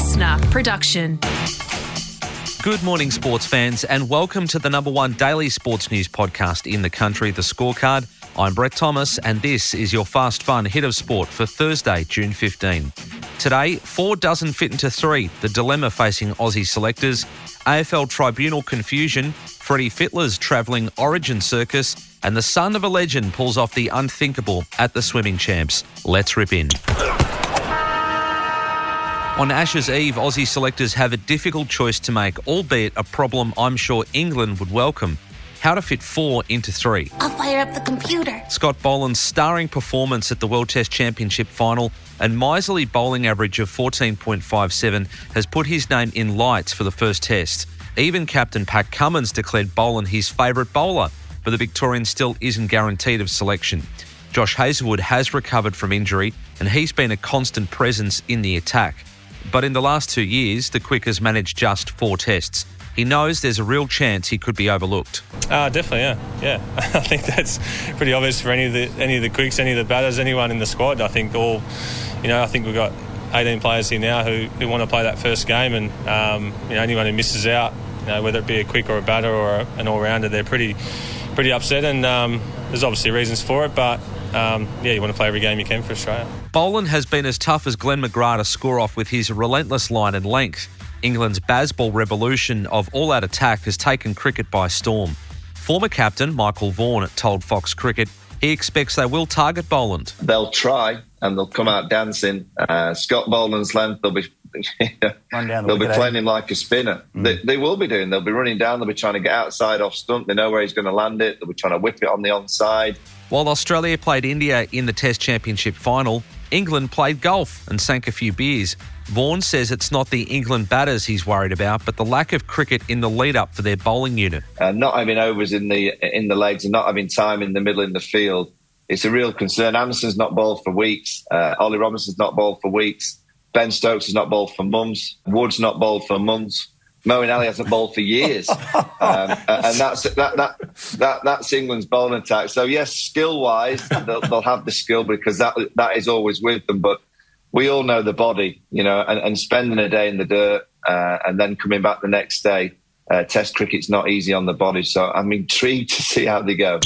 listener production. Good morning, sports fans, and welcome to the number one daily sports news podcast in the country, The Scorecard. I'm Brett Thomas, and this is your fast, fun hit of sport for Thursday, June 15. Today, four doesn't fit into three, the dilemma facing Aussie selectors, AFL tribunal confusion, Freddy Fittler's travelling origin circus, and the son of a legend pulls off the unthinkable at the swimming champs. Let's rip in. On Ashes Eve, Aussie selectors have a difficult choice to make, albeit a problem I'm sure England would welcome. How to fit four into three. I'll fire up the computer. Scott Boland's starring performance at the World Test Championship final and miserly bowling average of 14.57 has put his name in lights for the first test. Even captain Pat Cummins declared Boland his favourite bowler, but the Victorian still isn't guaranteed of selection. Josh Hazlewood has recovered from injury and he's been a constant presence in the attack. But in the last two years, the Quick has managed just four tests. He knows there's a real chance he could be overlooked. Uh, definitely, yeah, yeah. I think that's pretty obvious for any of the any of the quicks, any of the batters, anyone in the squad. I think all, you know, I think we've got 18 players here now who, who want to play that first game, and um, you know, anyone who misses out, you know, whether it be a quick or a batter or a, an all-rounder, they're pretty pretty upset, and um, there's obviously reasons for it, but um, yeah, you want to play every game you can for Australia. Boland has been as tough as Glenn McGrath to score off with his relentless line and length. England's Bazball revolution of all out attack has taken cricket by storm. Former captain Michael Vaughan told Fox Cricket he expects they will target Boland. They'll try and they'll come out dancing. Uh, Scott Boland's length, they'll be. the they'll be playing eh? him like a spinner. Mm. They, they will be doing. They'll be running down. They'll be trying to get outside off stump. They know where he's going to land it. They'll be trying to whip it on the onside. While Australia played India in the Test Championship final, England played golf and sank a few beers. Vaughan says it's not the England batters he's worried about, but the lack of cricket in the lead up for their bowling unit. Uh, not having overs in the in the legs and not having time in the middle in the field. It's a real concern. Anderson's not bowled for weeks. Uh, Ollie Robinson's not bowled for weeks. Ben Stokes has not bowled for months. Wood's not bowled for months. Moeen Ali hasn't bowled for years, um, and that's that, that that that's England's bowling attack. So yes, skill wise, they'll, they'll have the skill because that that is always with them. But we all know the body, you know, and, and spending a day in the dirt uh, and then coming back the next day. Uh, test cricket's not easy on the body, so I'm intrigued to see how they go.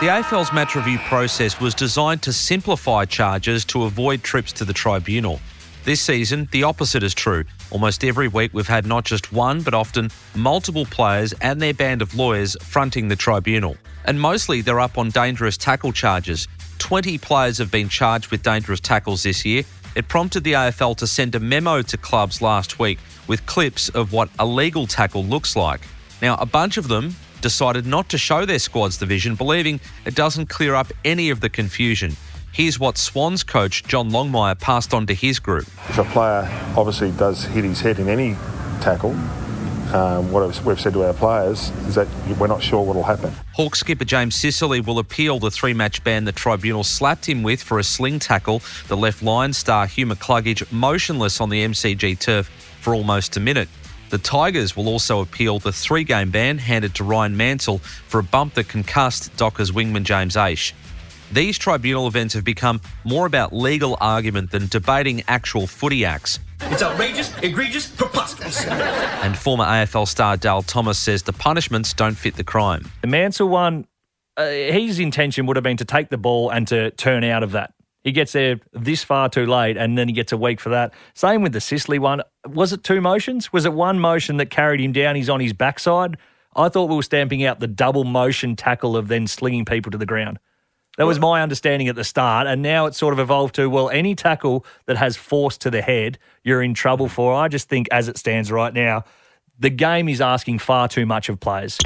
The AFL's match review process was designed to simplify charges to avoid trips to the tribunal. This season, the opposite is true. Almost every week, we've had not just one, but often multiple players and their band of lawyers fronting the tribunal. And mostly they're up on dangerous tackle charges. 20 players have been charged with dangerous tackles this year. It prompted the AFL to send a memo to clubs last week with clips of what a legal tackle looks like. Now, a bunch of them decided not to show their squad's the vision, believing it doesn't clear up any of the confusion. Here's what Swans coach John Longmire passed on to his group. If a player obviously does hit his head in any tackle, um, what we've said to our players is that we're not sure what will happen. Hawk skipper James Sicily will appeal the three match ban the tribunal slapped him with for a sling tackle that left Lion star Hugh McCluggage motionless on the MCG turf for almost a minute. The Tigers will also appeal the three game ban handed to Rhyan Mansell for a bump that concussed Dockers wingman James Aish. These tribunal events have become more about legal argument than debating actual footy acts. It's outrageous, egregious, preposterous. And former AFL star Dale Thomas says the punishments don't fit the crime. The Mansell one, uh, his intention would have been to take the ball and to turn out of that. He gets there this far too late, and then he gets a week for that. Same with the Sicily one. Was it two motions? Was it one motion that carried him down? He's on his backside. I thought we were stamping out the double motion tackle of then slinging people to the ground. That was my understanding at the start, and now it's sort of evolved to well, any tackle that has force to the head, you're in trouble for. I just think, as it stands right now, the game is asking far too much of players.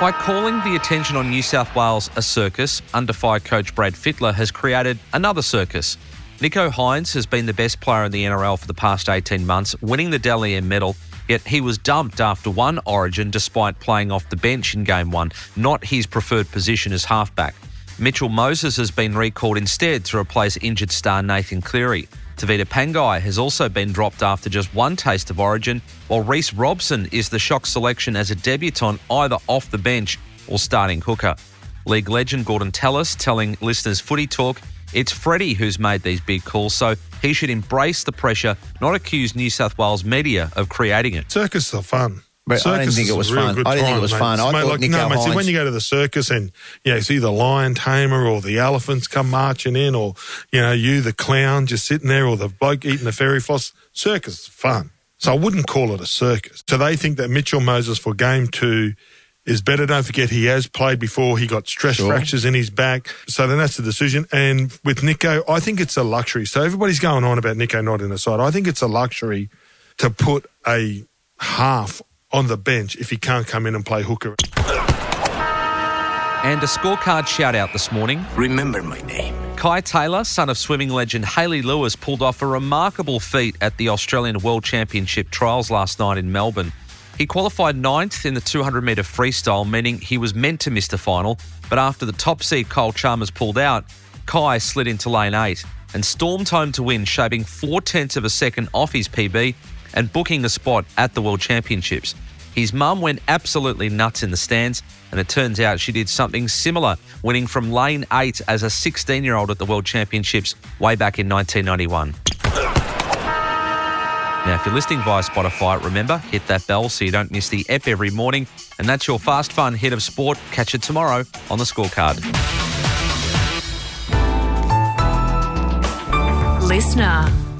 By calling the attention on New South Wales a circus, under fire coach Brad Fittler has created another circus. Nicho Hynes has been the best player in the NRL for the past 18 months, winning the Dally M medal, yet he was dumped after one origin despite playing off the bench in game one, not his preferred position as halfback. Mitchell Moses has been recalled instead to replace injured star Nathan Cleary. Tevita Pangai has also been dropped after just one taste of origin, while Reece Robson is the shock selection as a debutant either off the bench or starting hooker. League legend Gorden Tallis telling listeners Footy Talk It's Freddy who's made these big calls, so he should embrace the pressure, not accuse New South Wales media of creating it. Circus are fun. But I didn't think it was fun. I didn't think it was mate. fun. I mate, thought like, Nicho no, mate, see, when you go to the circus and you know see the lion tamer or the elephants come marching in, or you know you the clown just sitting there, or the bloke eating the fairy floss, circus is fun. So I wouldn't call it a circus. So they think that Mitchell Moses for game two is better. Don't forget he has played before. He got stress Sure. fractures in his back. So then that's the decision. And with Nicho, I think it's a luxury. So everybody's going on about Nicho not in the side. I think it's a luxury to put a half on the bench if he can't come in and play hooker. And a scorecard shout out this morning. Remember my name. Kai Taylor, son of swimming legend Hayley Lewis, pulled off a remarkable feat at the Australian World Championship trials last night in Melbourne. He qualified ninth in the 200 metre freestyle, meaning he was meant to miss the final. But after the top seed Kyle Chalmers pulled out, Kai slid into lane eight and stormed home to win, shaving four tenths of a second off his PB and booking a spot at the World Championships. His mum went absolutely nuts in the stands, and it turns out she did something similar, winning from lane eight as a 16 year old at the World Championships way back in 1991. Now, if you're listening via Spotify, remember, hit that bell so you don't miss the ep every morning. And that's your fast, fun hit of sport. Catch it tomorrow on the scorecard. Listener.